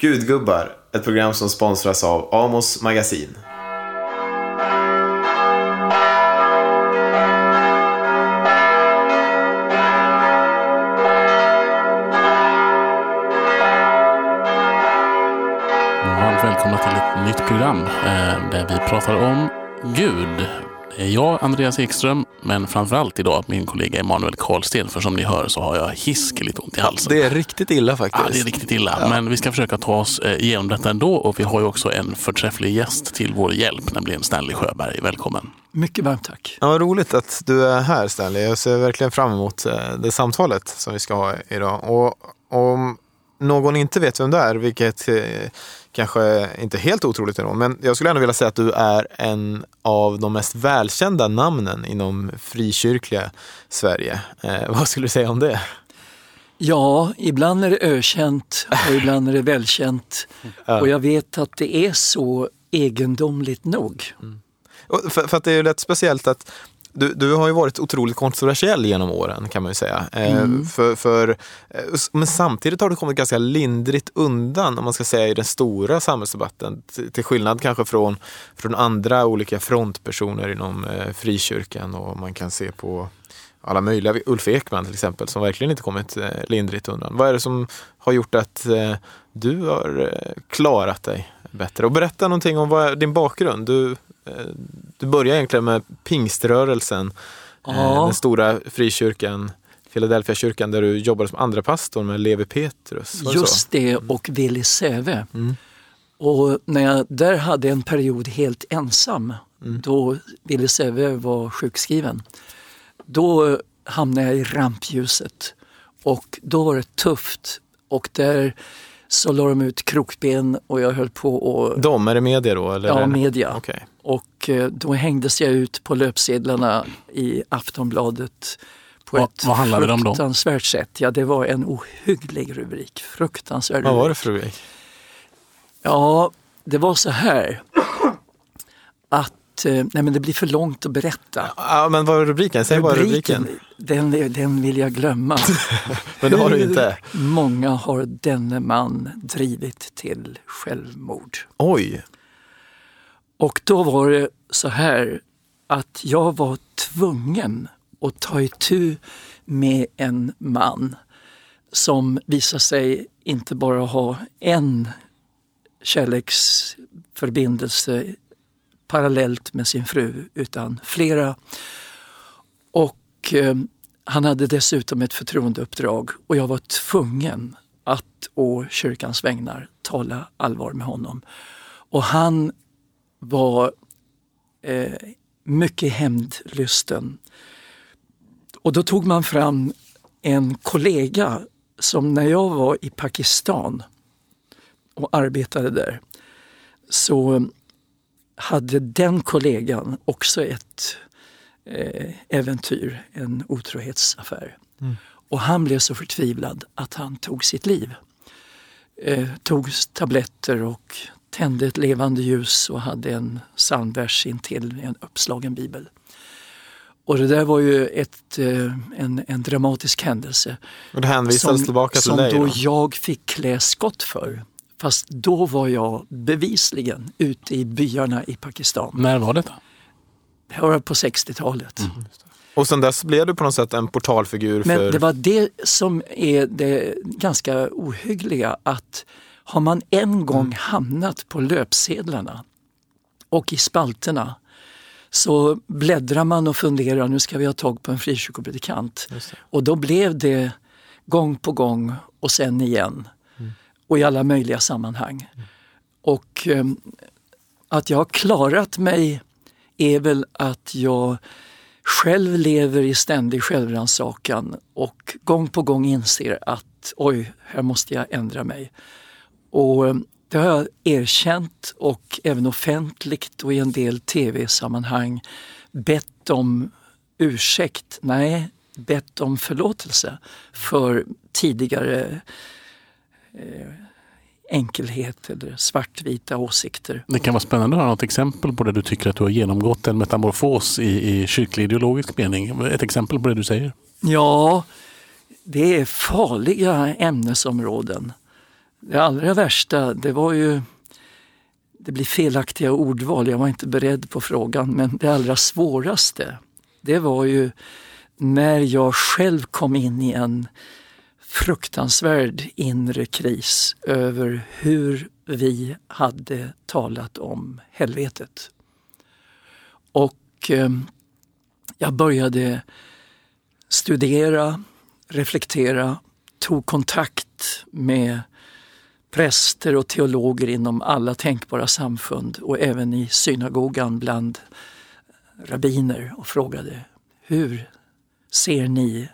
Gudgubbar, ett program som sponsras av Amos Magasin. Varmt välkomna till ett nytt program eh, där vi pratar om Gud. Är jag, Andreas Ekström, men framförallt idag min kollega Emanuel Karlsten. För som ni hör så har jag hiskeligt ont i halsen. Det är riktigt illa faktiskt. Ja, det är riktigt illa. Men vi ska försöka ta oss eh, igenom detta ändå. Och vi har ju också en förträfflig gäst till vår hjälp, nämligen Stanley Sjöberg. Välkommen. Mycket varmt tack. Ja, vad roligt att du är här Stanley. Jag ser verkligen fram emot eh, det samtalet som vi ska ha idag. Och om någon inte vet vem du är, vilket eh, kanske inte helt otroligt ändå, men jag skulle ändå vilja säga att du är en av de mest välkända namnen inom frikyrkliga Sverige. Eh, vad skulle du säga om det? Ja, ibland är det ökänt och ibland är det välkänt. Ja. Och jag vet att det är så egendomligt nog. Och För, för att det är ju rätt speciellt att du, du har ju varit otroligt kontroversiell genom åren kan man ju säga. Eh, för, för, eh, men samtidigt har du kommit ganska lindrigt undan om man ska säga i den stora samhällsdebatten. Till, skillnad kanske från, från andra olika frontpersoner inom eh, frikyrkan och man kan se på alla möjliga, Ulf Ekman till exempel, som verkligen inte kommit lindrigt undan. Vad är det som har gjort att du har klarat dig bättre? Och berätta någonting om vad din bakgrund. Du, du började egentligen med pingströrelsen, eh, Ja. den stora frikyrkan, Philadelphia kyrkan där du jobbade som andra pastor med Levi Petrus. Just så? det och Willy Säve. Mm. Och när jag där hade en period helt ensam, Mm. då Willy Säve var sjukskriven, då hamnade jag i rampljuset. Och då var det tufft. Och där så la de ut krokben och jag höll på och De, är det media då? Eller? Ja, media. Okej. Och eh, då hängdes jag ut på löpsedlarna i Aftonbladet på Vad- ett vad handlade det om då? fruktansvärt sätt. Ja, det var en ohygglig rubrik. Fruktansvärd Vad var det rubrik. för rubrik? Ja, det var så här att, nej men det blir för långt att berätta. Ja, men vad var rubriken? Säg bara rubriken. den, den vill jag glömma. Men det har du inte. Många har denne man drivit till självmord. Oj, Och då var det så här att jag var tvungen att ta itu med en man som visade sig inte bara ha en kärleksförbindelse parallellt med sin fru utan flera. Och eh, han hade dessutom ett förtroendeuppdrag och jag var tvungen att å kyrkans vägnar tala allvar med honom. Och han var eh, mycket hämndlysten. Och då tog man fram en kollega som när jag var i Pakistan och arbetade där så hade den kollegan också ett eh, äventyr, en otrohetsaffär. Och han blev så förtvivlad att han tog sitt liv. Eh, tog tabletter och tände ett levande ljus och hade en psalmvers intill en uppslagen bibel. Och det där var ju ett, eh, en, en dramatisk händelse. och det hänvisades tillbaka till som dig då då? jag fick klä skott för. Fast då var jag bevisligen ute i byarna i Pakistan. När var detta? Det var på 60-talet. Och sen dess blev du på något sätt en portalfigur Men för... det var det som är det ganska ohyggliga att har man en gång hamnat på löpsedlarna och i spalterna så bläddrar man och funderar, nu ska vi ha tag på en frikyrkopredikant. Och då blev det gång på gång och sen igen. Och i alla möjliga sammanhang. Och eh, att jag har klarat mig är väl att jag själv lever i ständig självrannsakan och gång på gång inser att oj, här måste jag ändra mig. Och ehm, det har jag erkänt och även offentligt och i en del tv-sammanhang bett om ursäkt, nej, bett om förlåtelse för tidigare eh, enkelhet eller svartvita åsikter. Det kan vara spännande att höra något exempel på det du tycker att du har genomgått en metamorfos i, i kyrklig ideologisk mening. Ett exempel på det du säger. Ja, det är farliga ämnesområden. Det allra värsta, det var ju det blir felaktiga ordval, jag var inte beredd på frågan, men det allra svåraste det var ju när jag själv kom in i en fruktansvärd inre kris över hur vi hade talat om helvetet. Och eh, jag började studera, reflektera, tog kontakt med präster och teologer inom alla tänkbara samfund och även i synagogan bland rabbiner och frågade hur ser ni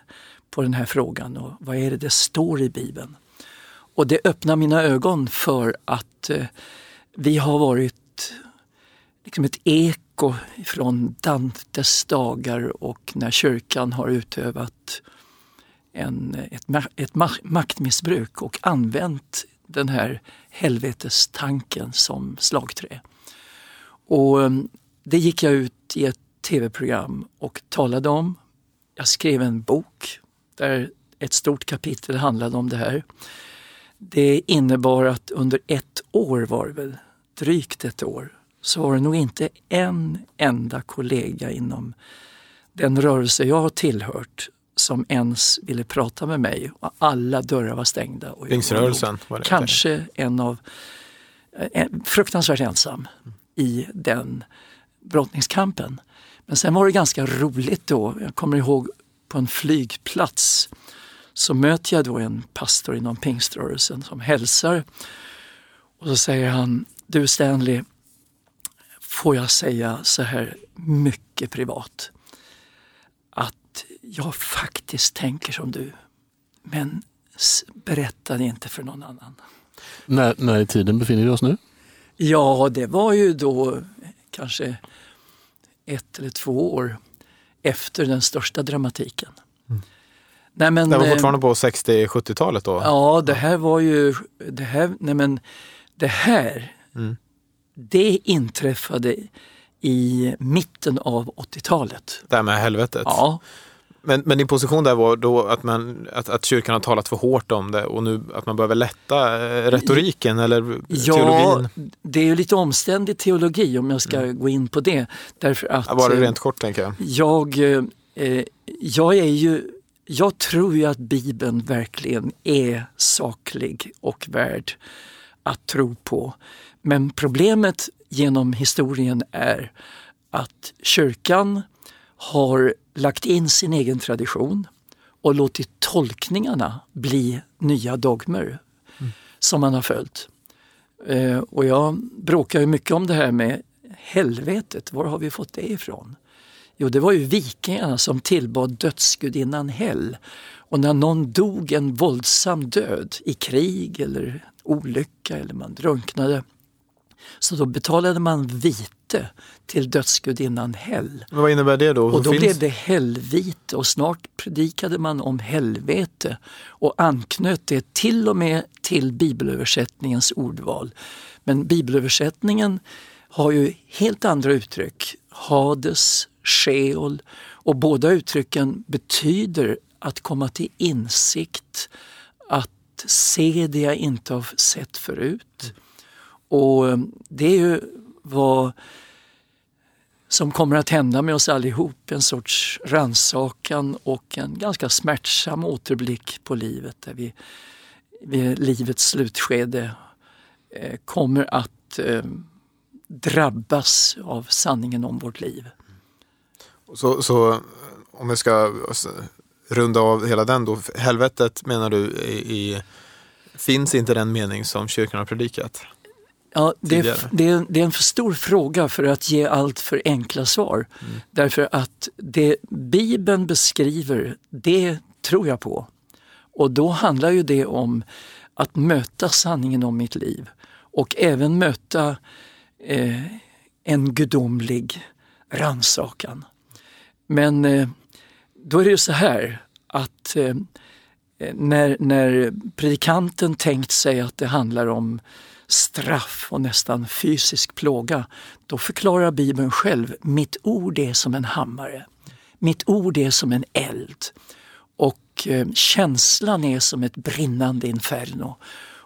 på den här frågan och vad är det det står i Bibeln? Och det öppnar mina ögon för att eh, vi har varit liksom ett eko från Dantes dagar och när kyrkan har utövat en, ett, ett maktmissbruk och använt den här helvetestanken som slagträ. Och eh, det gick jag ut i ett tv-program och talade om. Jag skrev en bok där ett stort kapitel handlade om det här. Det innebar att under ett år var det väl, drygt ett år, så var det nog inte en enda kollega inom den rörelse jag har tillhört som ens ville prata med mig. Och alla dörrar var stängda. Pingströrelsen? Kanske en av, eh, en, fruktansvärt ensam i den brottningskampen. Men sen var det ganska roligt då. Jag kommer ihåg på en flygplats så möter jag då en pastor inom pingströrelsen som hälsar. Och så säger han, du Stanley, får jag säga så här mycket privat? Att jag faktiskt tänker som du, men berätta det inte för någon annan. När, när i tiden befinner vi oss nu? Ja, det var ju då kanske ett eller två år efter den största dramatiken. Mm. Nej, men, det var fortfarande på 60-70-talet då? Ja, det här var ju... Det här, nej men, det här, mm. det inträffade i mitten av 80-talet. Det här med helvetet? Ja. Men, men din position där var då att, man, att, att kyrkan har talat för hårt om det och nu att man behöver lätta eh, retoriken eller ja, teologin? Ja, det är ju lite omständig teologi om jag ska mm. gå in på det. Därför att, ja, bara rent kort tänker jag. Jag, eh, jag är ju jag tror ju att Bibeln verkligen är saklig och värd att tro på. Men problemet genom historien är att kyrkan har lagt in sin egen tradition och låtit tolkningarna bli nya dogmer mm. som man har följt. Eh, och jag bråkar ju mycket om det här med helvetet, var har vi fått det ifrån? Jo, det var ju vikingarna som tillbad dödsgudinnan Hell Och när någon dog en våldsam död i krig eller olycka eller man drunknade så då betalade man vite till dödsgudinnan Hell. Men vad innebär det då? Och då finns... blev det helvite och snart predikade man om helvete och anknöt det till och med till bibelöversättningens ordval. Men bibelöversättningen har ju helt andra uttryck. Hades, Sheol och båda uttrycken betyder att komma till insikt, att se det jag inte har sett förut. Och eh, det är ju vad som kommer att hända med oss allihop. En sorts ransakan och en ganska smärtsam återblick på livet där vi vid livets slutskede eh, kommer att eh, drabbas av sanningen om vårt liv. Så, så om vi ska runda av hela den då. Helvetet menar du i, i finns inte den mening som kyrkan har predikat? Ja, det är, det, är, det är en för stor fråga för att ge allt för enkla svar. Mm. Därför att det Bibeln beskriver, det tror jag på. Och då handlar ju det om att möta sanningen om mitt liv och även möta eh, en gudomlig ransakan. Men eh, då är det ju så här att eh, när, när predikanten tänkt sig att det handlar om straff och nästan fysisk plåga, då förklarar Bibeln själv, mitt ord är som en hammare. Mitt ord är som en eld och eh, känslan är som ett brinnande inferno.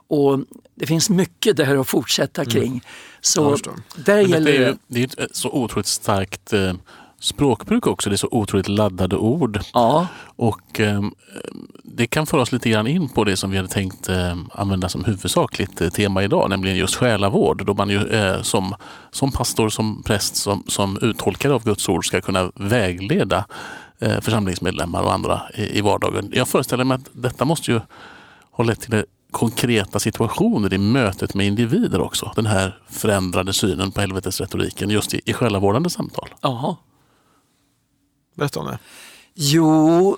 Och det finns mycket där att fortsätta kring. Jag Så där gäller det är, det... det är ett så otroligt starkt eh, språkbruk också. Det är så otroligt laddade ord. Ja, Och eh, Det kan föra oss lite grann in på det som vi hade tänkt eh, använda som huvudsakligt eh, tema idag, nämligen just själavård. Då man ju eh, som, som pastor, som präst, som, som uttolkare av Guds ord ska kunna vägleda eh, församlingsmedlemmar och andra i, i vardagen. Jag föreställer mig att detta måste ju ha lett till konkreta situationer i mötet med individer också. Den här förändrade synen på helvetesretoriken just i, i själavårdande samtal. ja. Berätta om det. Jo,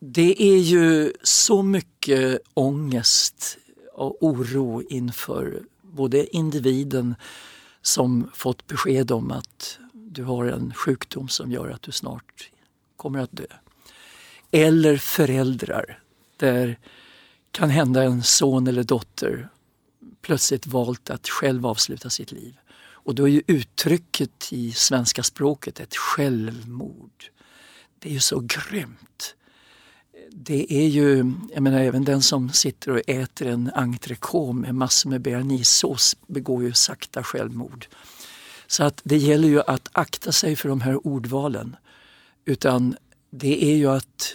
det är ju så mycket ångest och oro inför både individen som fått besked om att du har en sjukdom som gör att du snart kommer att dö. Eller föräldrar där kan hända en son eller dotter plötsligt valt att själv avsluta sitt liv. Och då är ju uttrycket i svenska språket ett självmord. Det är ju så grymt. Det är ju, jag menar även den som sitter och äter en entrecote med massor med bearnaisesås begår ju sakta självmord. Så att det gäller ju att akta sig för de här ordvalen. Utan det är ju att,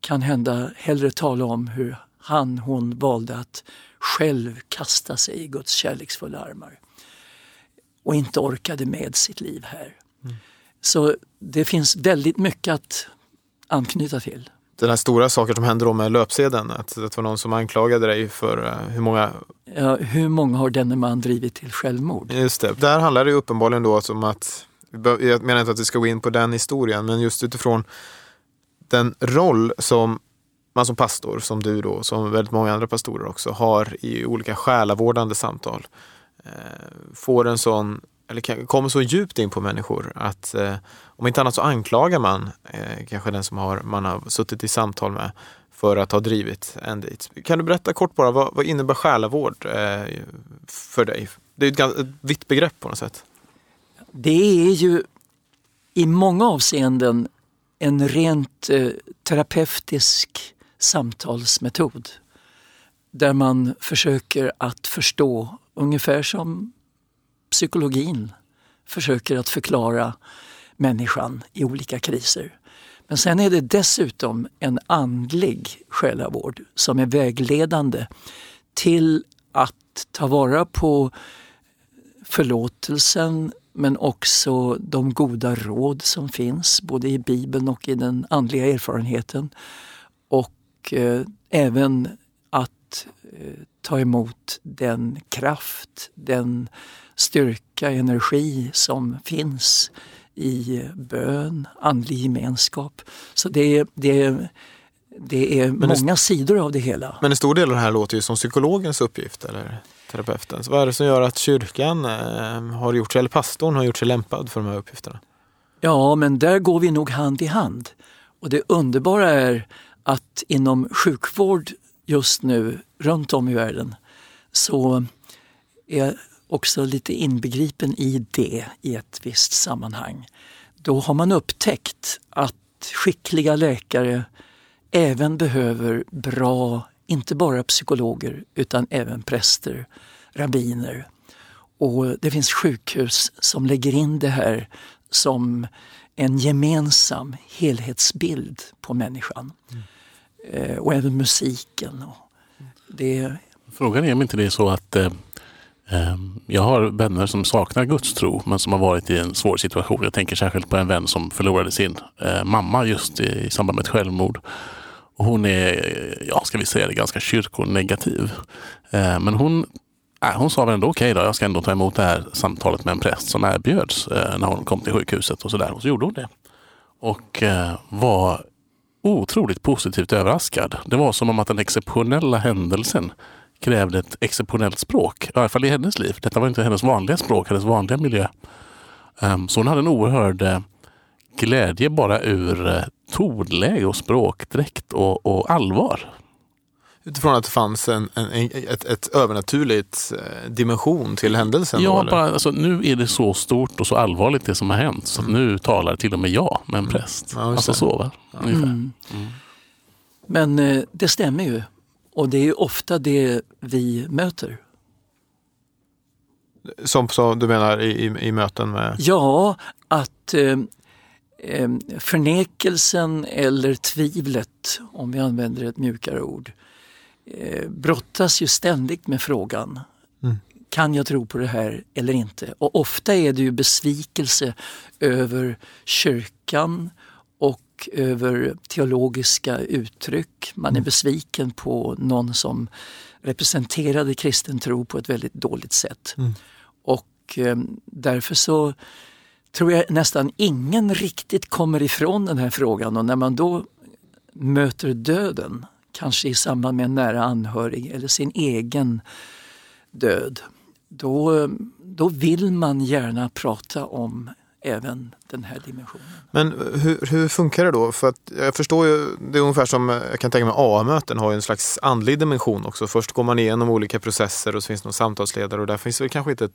kan hända, hellre tala om hur han, hon valde att själv kasta sig i Guds kärleksfulla armar. Och inte orkade med sitt liv här. Mm. Så det finns väldigt mycket att anknyta till. Den här stora saker som hände då med löpsedeln, att det var någon som anklagade dig för eh, hur många... Ja, hur många har denne man drivit till självmord? Just det. Där handlar det ju uppenbarligen då om att, jag menar inte att vi ska gå in på den historien, men just utifrån den roll som man som pastor, som du då, som väldigt många andra pastorer också, har i olika själavårdande samtal. Eh, får en sån, eller kommer så djupt in på människor att eh, om inte annat så anklagar man eh, kanske den som har, man har suttit i samtal med för att ha drivit en dit. Kan du berätta kort bara, vad, vad innebär själavård eh, för dig? Det är ett, ganska, ett vitt begrepp på något sätt. Det är ju i många avseenden en rent eh, terapeutisk samtalsmetod. Där man försöker att förstå, ungefär som psykologin försöker att förklara människan i olika kriser. Men sen är det dessutom en andlig själavård som är vägledande till att ta vara på förlåtelsen men också de goda råd som finns både i Bibeln och i den andliga erfarenheten. Och eh, även att eh, ta emot den kraft, den styrka, energi som finns i bön, andlig gemenskap. Så det är, det det är Men det- många sidor av det hela. Men en stor del av det här låter ju som psykologens uppgift eller terapeutens. Vad är det som gör att kyrkan eh, har gjort sig, eller pastorn har gjort sig lämpad för de här uppgifterna? Ja, men där går vi nog hand i hand. Och det underbara är att inom sjukvård just nu runt om i världen så är också lite inbegripen i det i ett visst sammanhang. Då har man upptäckt att skickliga läkare även behöver bra, inte bara psykologer utan även präster, rabbiner. Och det finns sjukhus som lägger in det här som en gemensam helhetsbild på människan. Eh, och även musiken. Och det, Frågan är om inte det är så att eh, Ehm, jag har vänner som saknar gudstro men som har varit i en svår situation. Jag tänker särskilt på en vän som förlorade sin eh, mamma just i, samband med ett självmord. Och hon är, ja ska vi säga det, ganska kyrkonegativ. Ehm, men hon, äh, hon sa väl ändå okej då, jag ska ändå ta emot det här samtalet med en präst som erbjöds eh, när hon kom till sjukhuset och sådär. Och så gjorde hon det. Och eh, var otroligt positivt överraskad. Det var som om att den exceptionella händelsen krävde ett exceptionellt språk. I alla fall i hennes liv. Detta var inte hennes vanliga språk, hennes vanliga miljö. Ehm, Så hon hade en oerhörd eh, glädje bara ur eh, tonläge och språkdräkt och, och allvar. Utifrån att det fanns en, en, en, ett, ett övernaturligt eh, dimension till händelsen? då, Ja, eller? bara, alltså, nu är det så stort och så allvarligt det som har hänt. Så att nu talar till och med jag med en präst. Ja, just alltså så va? Ungefär. Mm. Men eh, det stämmer ju. Och det är ofta det vi möter. Som, som du menar i, i, i möten med? Ja, att eh, eh, förnekelsen eller tvivlet, om vi använder ett mjukare ord, eh, brottas ju ständigt med frågan. Mm. Kan jag tro på det här eller inte? Och ofta är det ju besvikelse över kyrkan och över teologiska uttryck. Man är Mm. besviken på någon som representerade kristen tro på ett väldigt dåligt sätt. Mm. Och eh, därför så tror jag nästan ingen riktigt kommer ifrån den här frågan och när man då möter döden, kanske i samband med en nära anhörig eller sin egen död, då, då vill man gärna prata om även den här dimensionen. Men eh, hur, hur funkar det då? För att jag förstår ju, det är ungefär som eh, jag kan tänka mig AA-möten har ju en slags andlig dimension också. Först går man igenom olika processer och så finns det någon samtalsledare och där finns väl kanske inte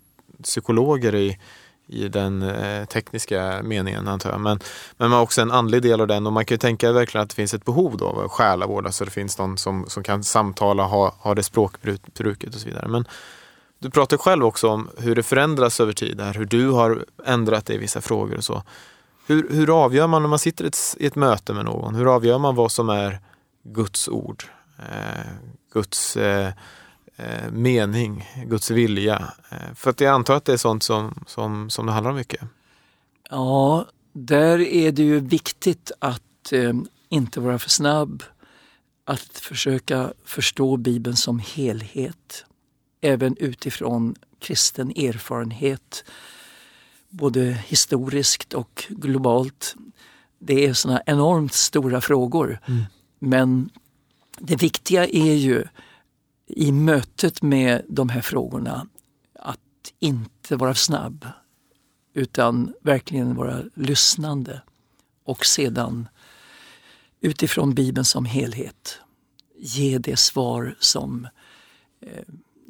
psykologer i, i den eh, tekniska meningen antar jag. Men, men man har också en andlig del av den och man kan ju tänka verkligen att det finns ett behov då av själavård. Alltså det finns någon som, som kan samtala, ha, ha det språkbruket och så vidare. Men du pratar själv också om hur det förändras över tid, här, hur du har ändrat dig i vissa frågor och så. Hur, hur avgör man när man sitter i ett, i ett möte med någon? Hur avgör man vad som är Guds ord? Eh, Guds eh, eh, mening, Guds vilja? Eh, för att jag antar att det är sånt som, som, som det handlar om mycket. Ja, där är det ju viktigt att eh, inte vara för snabb. Att försöka förstå Bibeln som helhet. Även utifrån kristen erfarenhet. Både historiskt och globalt. Det är såna enormt stora frågor. Mm. Men det viktiga är ju i mötet med de här frågorna att inte vara snabb utan verkligen vara lyssnande och sedan utifrån Bibeln som helhet ge det svar som eh,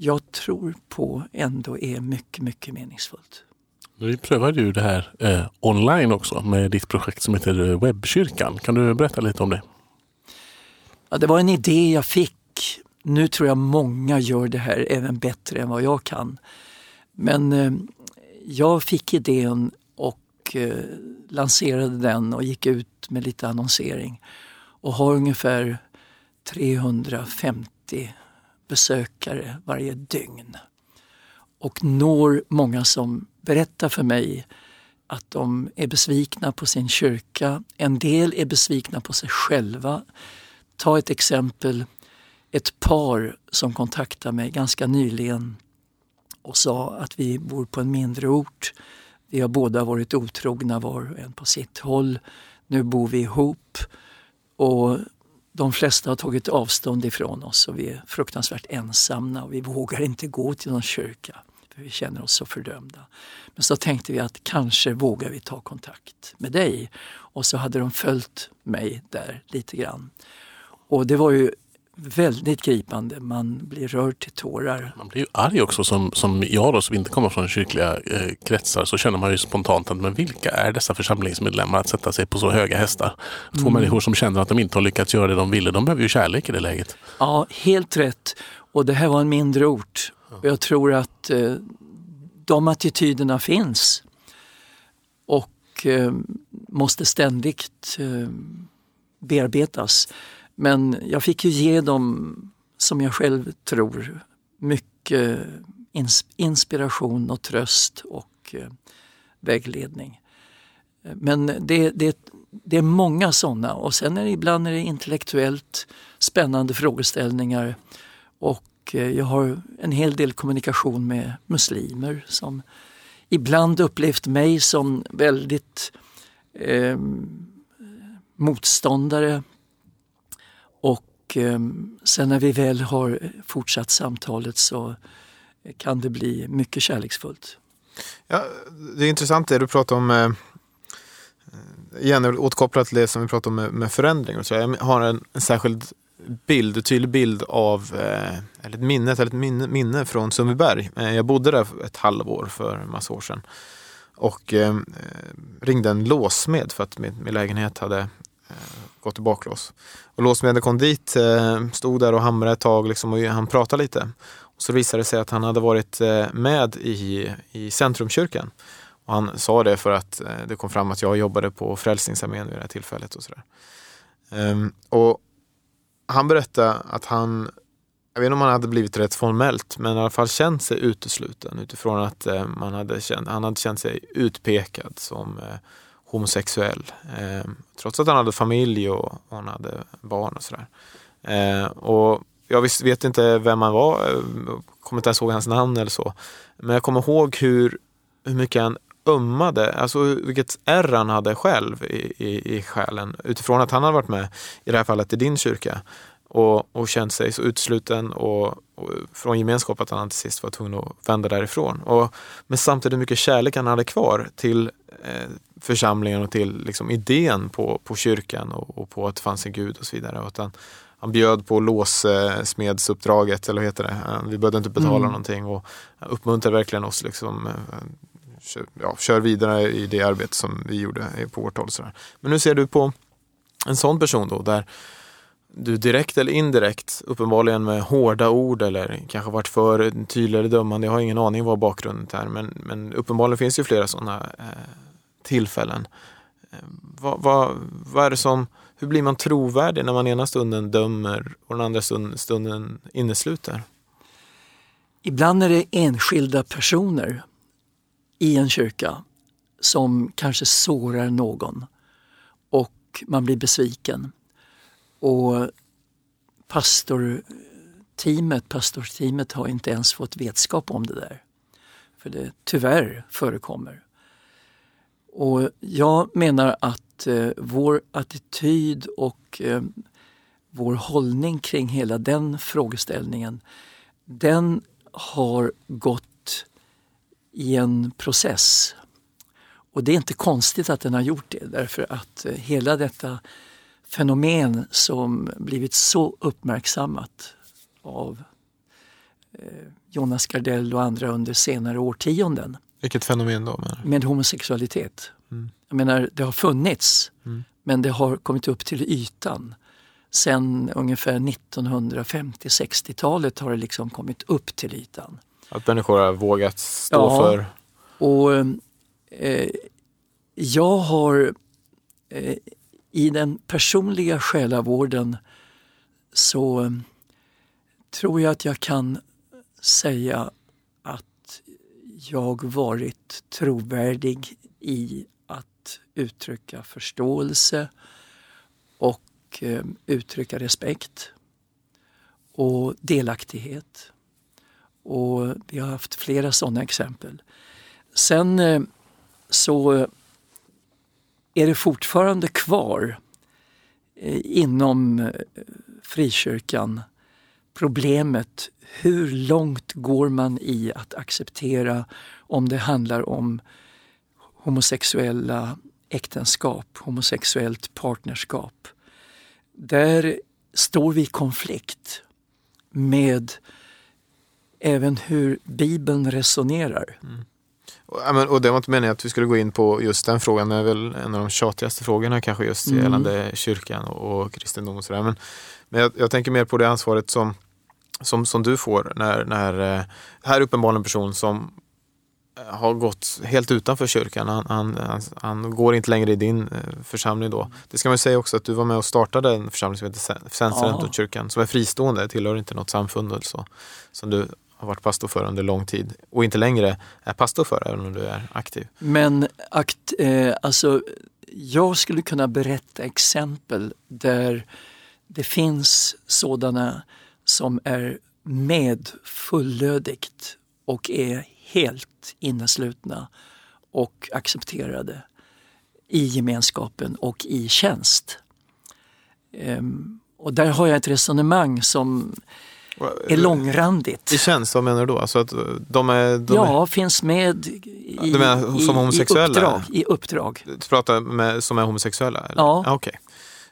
jag tror på ändå är mycket, mycket meningsfullt. Vi prövade ju det här eh, online också med ditt projekt som heter eh, Webbkyrkan. Kan du berätta lite om det? Ja, det var en idé jag fick. Nu tror jag många gör det här även bättre än vad jag kan. Men eh, jag fick idén och eh, lanserade den och gick ut med lite annonsering och har ungefär 350 besökare varje dygn. Och når många som berättar för mig att de är besvikna på sin kyrka. En del är besvikna på sig själva. Ta ett exempel, ett par som kontaktade mig ganska nyligen och sa att vi bor på en mindre ort. Vi har båda varit otrogna var och en på sitt håll. Nu bor vi ihop och de flesta har tagit avstånd ifrån oss och vi är fruktansvärt ensamma och vi vågar inte gå till någon kyrka för vi känner oss så fördömda. Men så tänkte vi att kanske vågar vi ta kontakt med dig. Och så hade de följt mig där lite grann. Och det var ju väldigt gripande. Man blir rörd till tårar. Man blir ju arg också som, som jag då som inte kommer från kyrkliga eh, kretsar så känner man ju spontant att men vilka är dessa församlingsmedlemmar att sätta sig på så höga hästar? Två människor som känner att de inte har lyckats göra det de ville, de behöver ju kärlek i det läget. Ja, helt rätt. Och det här var en mindre ort. Och jag tror att eh, de attityderna finns och eh, måste ständigt eh, bearbetas. Men jag fick ju ge dem, som jag själv tror, mycket inspiration och tröst och eh, vägledning. Men det, det, det är många sådana. Och sen är det ibland är det intellektuellt spännande frågeställningar. Och eh, jag har en hel del kommunikation med muslimer som ibland upplevt mig som väldigt eh, motståndare och ehm, sen när vi väl har fortsatt samtalet så kan det bli mycket kärleksfullt. Ja, det är intressant det du pratar om. Eh, igen, återkopplat till det som vi pratade om med, med förändring. Och så. Jag har en, en särskild bild, en tydlig bild av, eh, eller ett minne, eller ett minne, minne från Sundbyberg. Eh, jag bodde där ett halvår för en massa år sedan. Och ehm, eh, ringde en låsmed för att min, min lägenhet hade Eh, gått i baklås. Och låsmedel kom dit, eh, stod där och hamrade ett tag liksom, och han pratade lite. Och så visade det sig att han hade varit eh, med i, i Centrumkyrkan. Och han sa det för att det kom fram att jag jobbade på Frälsningsarmén vid det här tillfället. Och, sådär. Ehm, och han berättade att han, jag vet inte om han hade blivit rätt formellt, men i alla fall känt sig utesluten utifrån att man hade känt, han hade känt sig utpekad som eh, homosexuell. Eh, trots att han hade familj och, och han hade barn och sådär. Eh, och jag visst, vet inte vem han var, eh, kommer inte ens ihåg hans namn eller så. Men jag kommer ihåg hur, hur mycket han ömmade, alltså vilket ärr han hade själv i, i, i själen utifrån att han hade varit med, i det här fallet i din kyrka, och, och känt sig så utsluten och, och från gemenskap att han till sist var tvungen att vända därifrån. Och, men samtidigt mycket kärlek han hade kvar till församlingen och till liksom, idén på, på kyrkan och, och, på att det fanns en gud och så vidare. Och att han, bjöd på låssmedsuppdraget, eller vad heter det? Vi behövde inte betala mm. någonting och uppmuntrade verkligen oss liksom, eh, kör, ja, kör vidare i det arbete som vi gjorde på vårt håll. Men nu ser du på en sån person då, där du direkt eller indirekt, uppenbarligen med hårda ord eller kanske varit för tydlig eller dömande, jag har ingen aning vad bakgrunden är, men, men uppenbarligen finns det flera sådana eh, tillfällen. Ehm, vad, vad, vad är det som, hur blir man trovärdig när man ena stunden dömer och den andra stunden, stunden innesluter? Ibland är det enskilda personer i en kyrka som kanske sårar någon och man blir besviken. Och pastorteamet, pastorsteamet har inte ens fått vetskap om det där. För det tyvärr förekommer. Och jag menar att eh, vår attityd och eh, vår hållning kring hela den frågeställningen, den har gått i en process. Och det är inte konstigt att den har gjort det därför att eh, hela detta fenomen som blivit så uppmärksammat av eh, Jonas Gardell och andra under senare årtionden. Vilket fenomen då? Med, med homosexualitet. Mm. Jag menar, det har funnits mm. men det har kommit upp till ytan. Sen ungefär 1950-60-talet har det liksom kommit upp till ytan. Att människor har vågat stå ja, för... Och eh, jag har eh, i den personliga själavården så eh, tror jag att jag kan säga jag varit trovärdig i att uttrycka förståelse och eh, uttrycka respekt och delaktighet. Och vi har haft flera sådana exempel. Sen eh, så är det fortfarande kvar eh, inom eh, frikyrkan problemet hur långt går man i att acceptera om det handlar om homosexuella äktenskap, homosexuellt partnerskap. Där står vi i konflikt med även hur Bibeln resonerar. Mm. Och det var inte meningen att vi skulle gå in på just den frågan. Det är väl en av de tjatigaste frågorna kanske just mm. gällande kyrkan och, och kristendom och sådär. Men, men jag, jag, tänker mer på det ansvaret som, som, som du får när, när eh, här är uppenbarligen en person som eh, har gått helt utanför kyrkan. Han, han, han, han, går inte längre i din eh, församling då. Det ska man säga också att du var med och startade en församling som heter Svenskstudentkyrkan som är fristående, tillhör inte något samfund eller så. Som du har varit pastor för under lång tid och inte längre är pastor för även om du är aktiv. Men akt, eh, alltså, jag skulle kunna berätta exempel där det finns sådana som är med fullödigt och är helt inneslutna och accepterade i gemenskapen och i tjänst. Um, och där har jag ett resonemang som är långrandigt. I tjänst, vad menar du då? Alltså att de är, de ja, är... finns med i, du menar, som homosexuella? I uppdrag. I uppdrag. Du pratar med som är homosexuella? Eller? Ja. Ah, okay.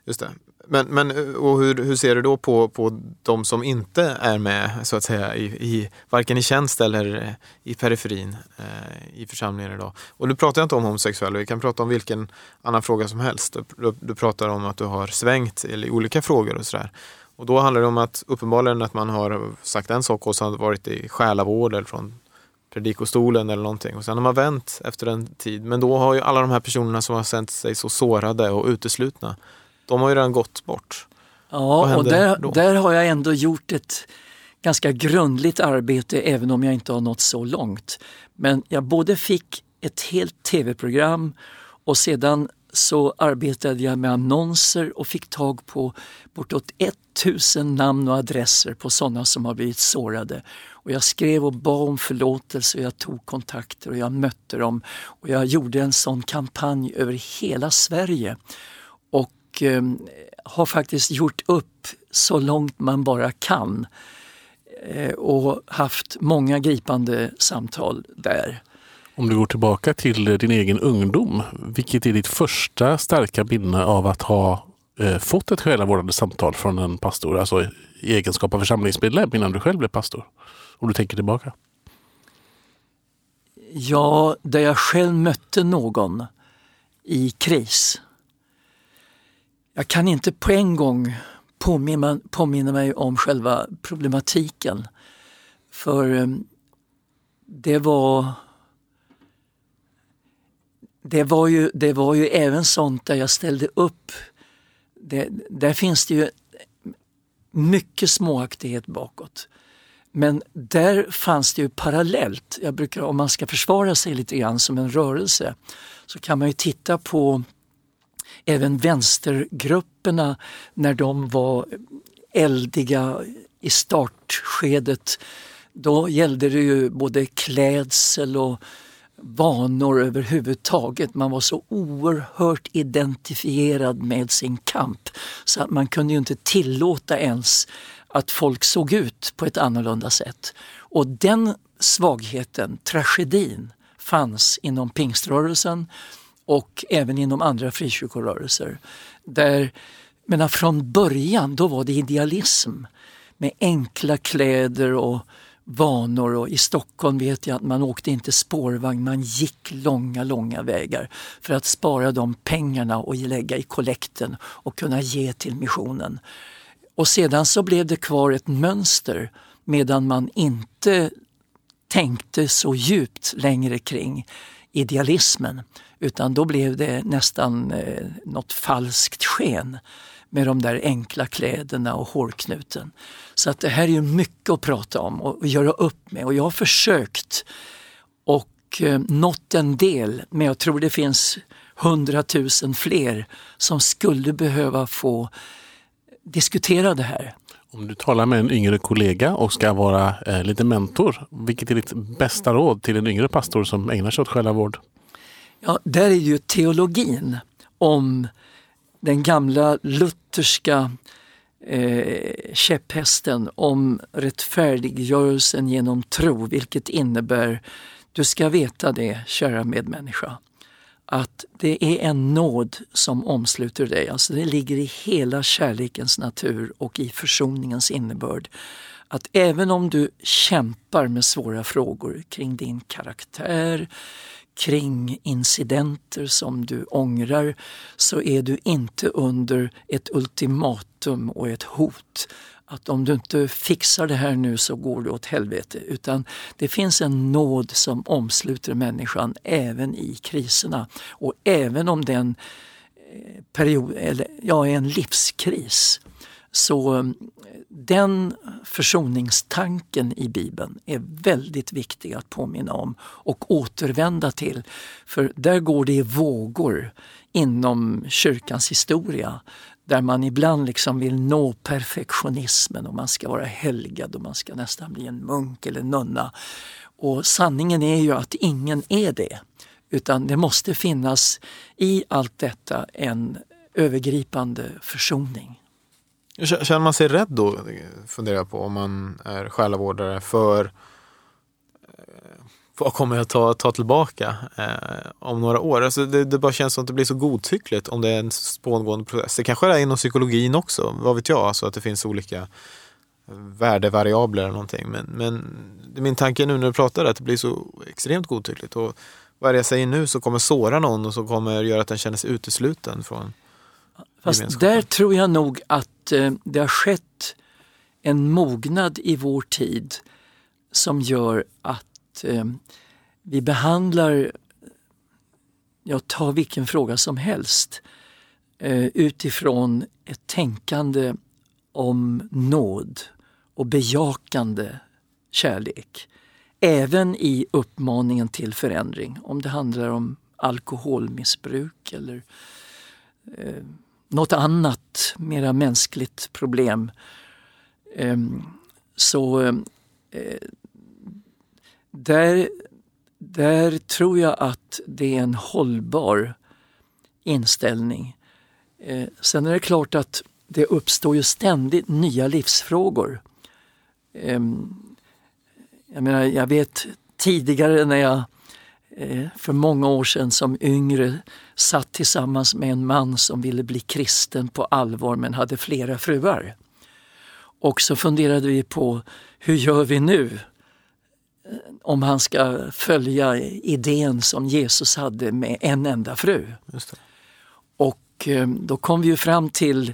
Just det. Men, men och hur, hur ser du då på, på de som inte är med så att säga i, i varken i tjänst eller eh, i periferin eh, i församlingen idag? Och nu pratar jag inte om homosexuella, vi kan prata om vilken annan fråga som helst. Du, du pratar om att du har svängt i olika frågor och sådär. Och då handlar det om att uppenbarligen att man har sagt en sak och så har varit i själavård eller från predikostolen eller någonting. Och sen har man vänt efter en tid. Men då har ju alla de här personerna som har känt sig så sårade och uteslutna, de har ju redan gått bort. Ja, och där, där har jag ändå gjort ett ganska grundligt arbete även om jag inte har nått så långt. Men jag både fick ett helt tv-program och sedan så arbetade jag med annonser och fick tag på bortåt 1000 namn och adresser på sådana som har blivit sårade. Och jag skrev och bad om förlåtelse och jag tog kontakter och jag mötte dem. Och jag gjorde en sån kampanj över hela Sverige. Och eh, har faktiskt gjort upp så långt man bara kan. Eh, och haft många gripande samtal där. Om du går tillbaka till din egen ungdom, vilket är ditt första starka minne av att ha eh, fått ett själavårdande samtal från en pastor, alltså i egenskap av församlingsmedlem innan du själv blev pastor? Om du tänker tillbaka. Ja, där jag själv mötte någon i kris. Jag kan inte på en gång påminna, påminna mig om själva problematiken. För ehm, det var det var, ju, det var ju även sånt där jag ställde upp. Det, där finns det ju mycket småaktighet bakåt. Men där fanns det ju parallellt, jag brukar, om man ska försvara sig lite grann som en rörelse, så kan man ju titta på även vänstergrupperna när de var eldiga i startskedet. Då gällde det ju både klädsel och vanor överhuvudtaget. Man var så oerhört identifierad med sin kamp så att man kunde ju inte tillåta ens att folk såg ut på ett annorlunda sätt. Och den svagheten, tragedin, fanns inom pingströrelsen och även inom andra frikyrkorörelser. Där, men från början då var det idealism med enkla kläder och vanor och i Stockholm vet jag att man åkte inte spårvagn, man gick långa, långa vägar för att spara de pengarna och lägga i kollekten och kunna ge till missionen. Och sedan så blev det kvar ett mönster medan man inte tänkte så djupt längre kring idealismen utan då blev det nästan eh, något falskt sken med de där enkla kläderna och hårknuten. Så att det här är ju mycket att prata om och, göra upp med och jag har försökt och eh, nått en del men jag tror det finns hundratusen fler som skulle behöva få diskutera det här. Om du talar med en yngre kollega och ska vara eh, lite mentor, vilket är ditt bästa råd till en yngre pastor som ägnar sig åt själavård? Ja, där är ju teologin om den gamla lutherska eh, käpphästen om rättfärdiggörelsen genom tro, vilket innebär, du ska veta det, kära medmänniska, att det är en nåd som omsluter dig. Alltså det ligger i hela kärlekens natur och i försoningens innebörd. Att även om du kämpar med svåra frågor kring din karaktär, kring incidenter som du ångrar så är du inte under ett ultimatum och ett hot att om du inte fixar det här nu så går du åt helvete. Utan det finns en nåd som omsluter människan även i kriserna. Och även om den eh, period, eller, ja, är en livskris så mm, den försoningstanken i Bibeln är väldigt viktig att påminna om och återvända till. För där går det i vågor inom kyrkans historia där man ibland liksom vill nå perfektionismen och man ska vara helgad och man ska nästan bli en munk eller nunna. Och sanningen är ju att ingen är det. Utan det måste finnas i allt detta en övergripande försoning. Känner man sig rädd då, funderar jag på, om man är själavårdare för, vad kommer jag ta, ta tillbaka eh, om några år? Alltså det, det bara känns som att det blir så godtyckligt om det är en spångående process. Det kanske är inom psykologin också, vad vet jag, alltså att det finns olika värdevariabler eller någonting. Men, men min tanke nu när du pratar är att det blir så extremt godtyckligt. Och vad jag säger nu så kommer såra någon och så kommer göra att den känner sig utesluten från Fast där tror jag nog att eh, det har skett en mognad i vår tid som gör att eh, vi behandlar, jag tar vilken fråga som helst, eh, utifrån ett tänkande om nåd och bejakande kärlek. Även i uppmaningen till förändring, om det handlar om alkoholmissbruk eller eh, något annat mera mänskligt problem. Eh, så eh, där, där tror jag att det är en hållbar inställning. Eh, sen är det klart att det uppstår ju ständigt nya livsfrågor. Eh, jag menar, jag vet tidigare när jag eh, för många år sedan som yngre satt tillsammans med en man som ville bli kristen på allvar men hade flera fruar. Och så funderade vi på hur gör vi nu? Om han ska följa idén som Jesus hade med en enda fru. Och eh, då kom vi ju fram till,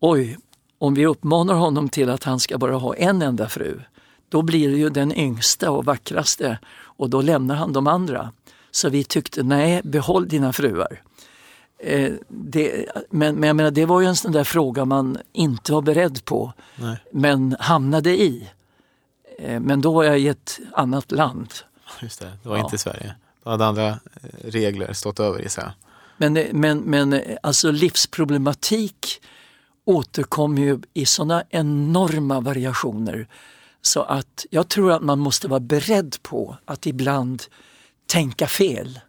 oj, om vi uppmanar honom till att han ska bara ha en enda fru, då blir det ju den yngsta och vackraste och då lämnar han de andra. Så vi tyckte, nej, behåll dina fruar. Eh, det, men, men jag menar, det var ju en sån där fråga man inte var beredd på, nej. men hamnade i. Eh, men då var jag i ett annat land. Just det, det var ja. inte Sverige. Då hade andra eh, regler stått över i sig. Men, men, men alltså livsproblematik återkommer ju i sådana enorma variationer så att jag tror att man måste vara beredd på att ibland tänka fel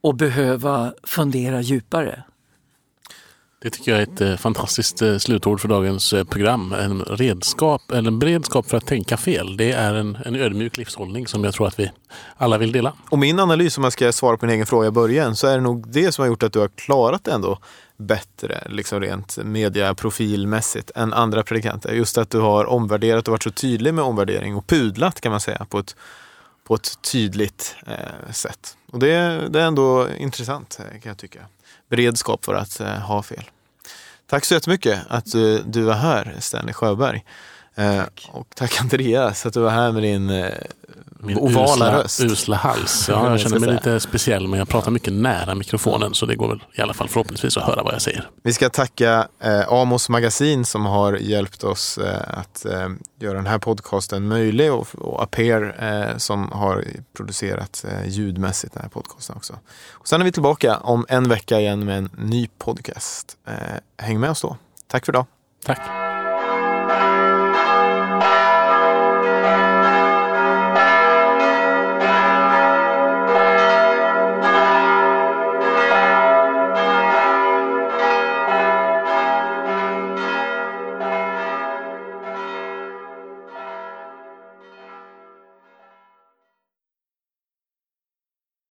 och behöva fundera djupare. Det tycker jag är ett eh, fantastiskt eh, slutord för dagens eh, program. En redskap, eller en beredskap för att tänka fel. Det är en, en ödmjuk livshållning som jag tror att vi alla vill dela. Och min analys, om jag ska svara på min egen fråga i början, så är det nog det som har gjort att du har klarat det ändå bättre, liksom rent mediaprofilmässigt, än andra predikanter. Just att du har omvärderat och varit så tydlig med omvärdering och pudlat kan man säga på ett, på ett tydligt eh, sätt. Och det, det är ändå intressant eh, kan jag tycka beredskap för att eh, ha fel. Tack så jättemycket att du, du var här, Stanley Sjöberg. Eh, tack. Och tack Andreas att du var här med din eh, Min ovala usla, röst. usla hals. Ja, jag känner mig lite speciell men jag pratar mycket nära mikrofonen så det går väl i alla fall förhoppningsvis att höra vad jag säger. Vi ska tacka eh, Amos Magasin som har hjälpt oss eh, att eh, göra den här podcasten möjlig och, och Aper eh, som har producerat eh, ljudmässigt den här podcasten också. Och sen är vi tillbaka om en vecka igen med en ny podcast. häng med oss då. Tack för idag. Tack.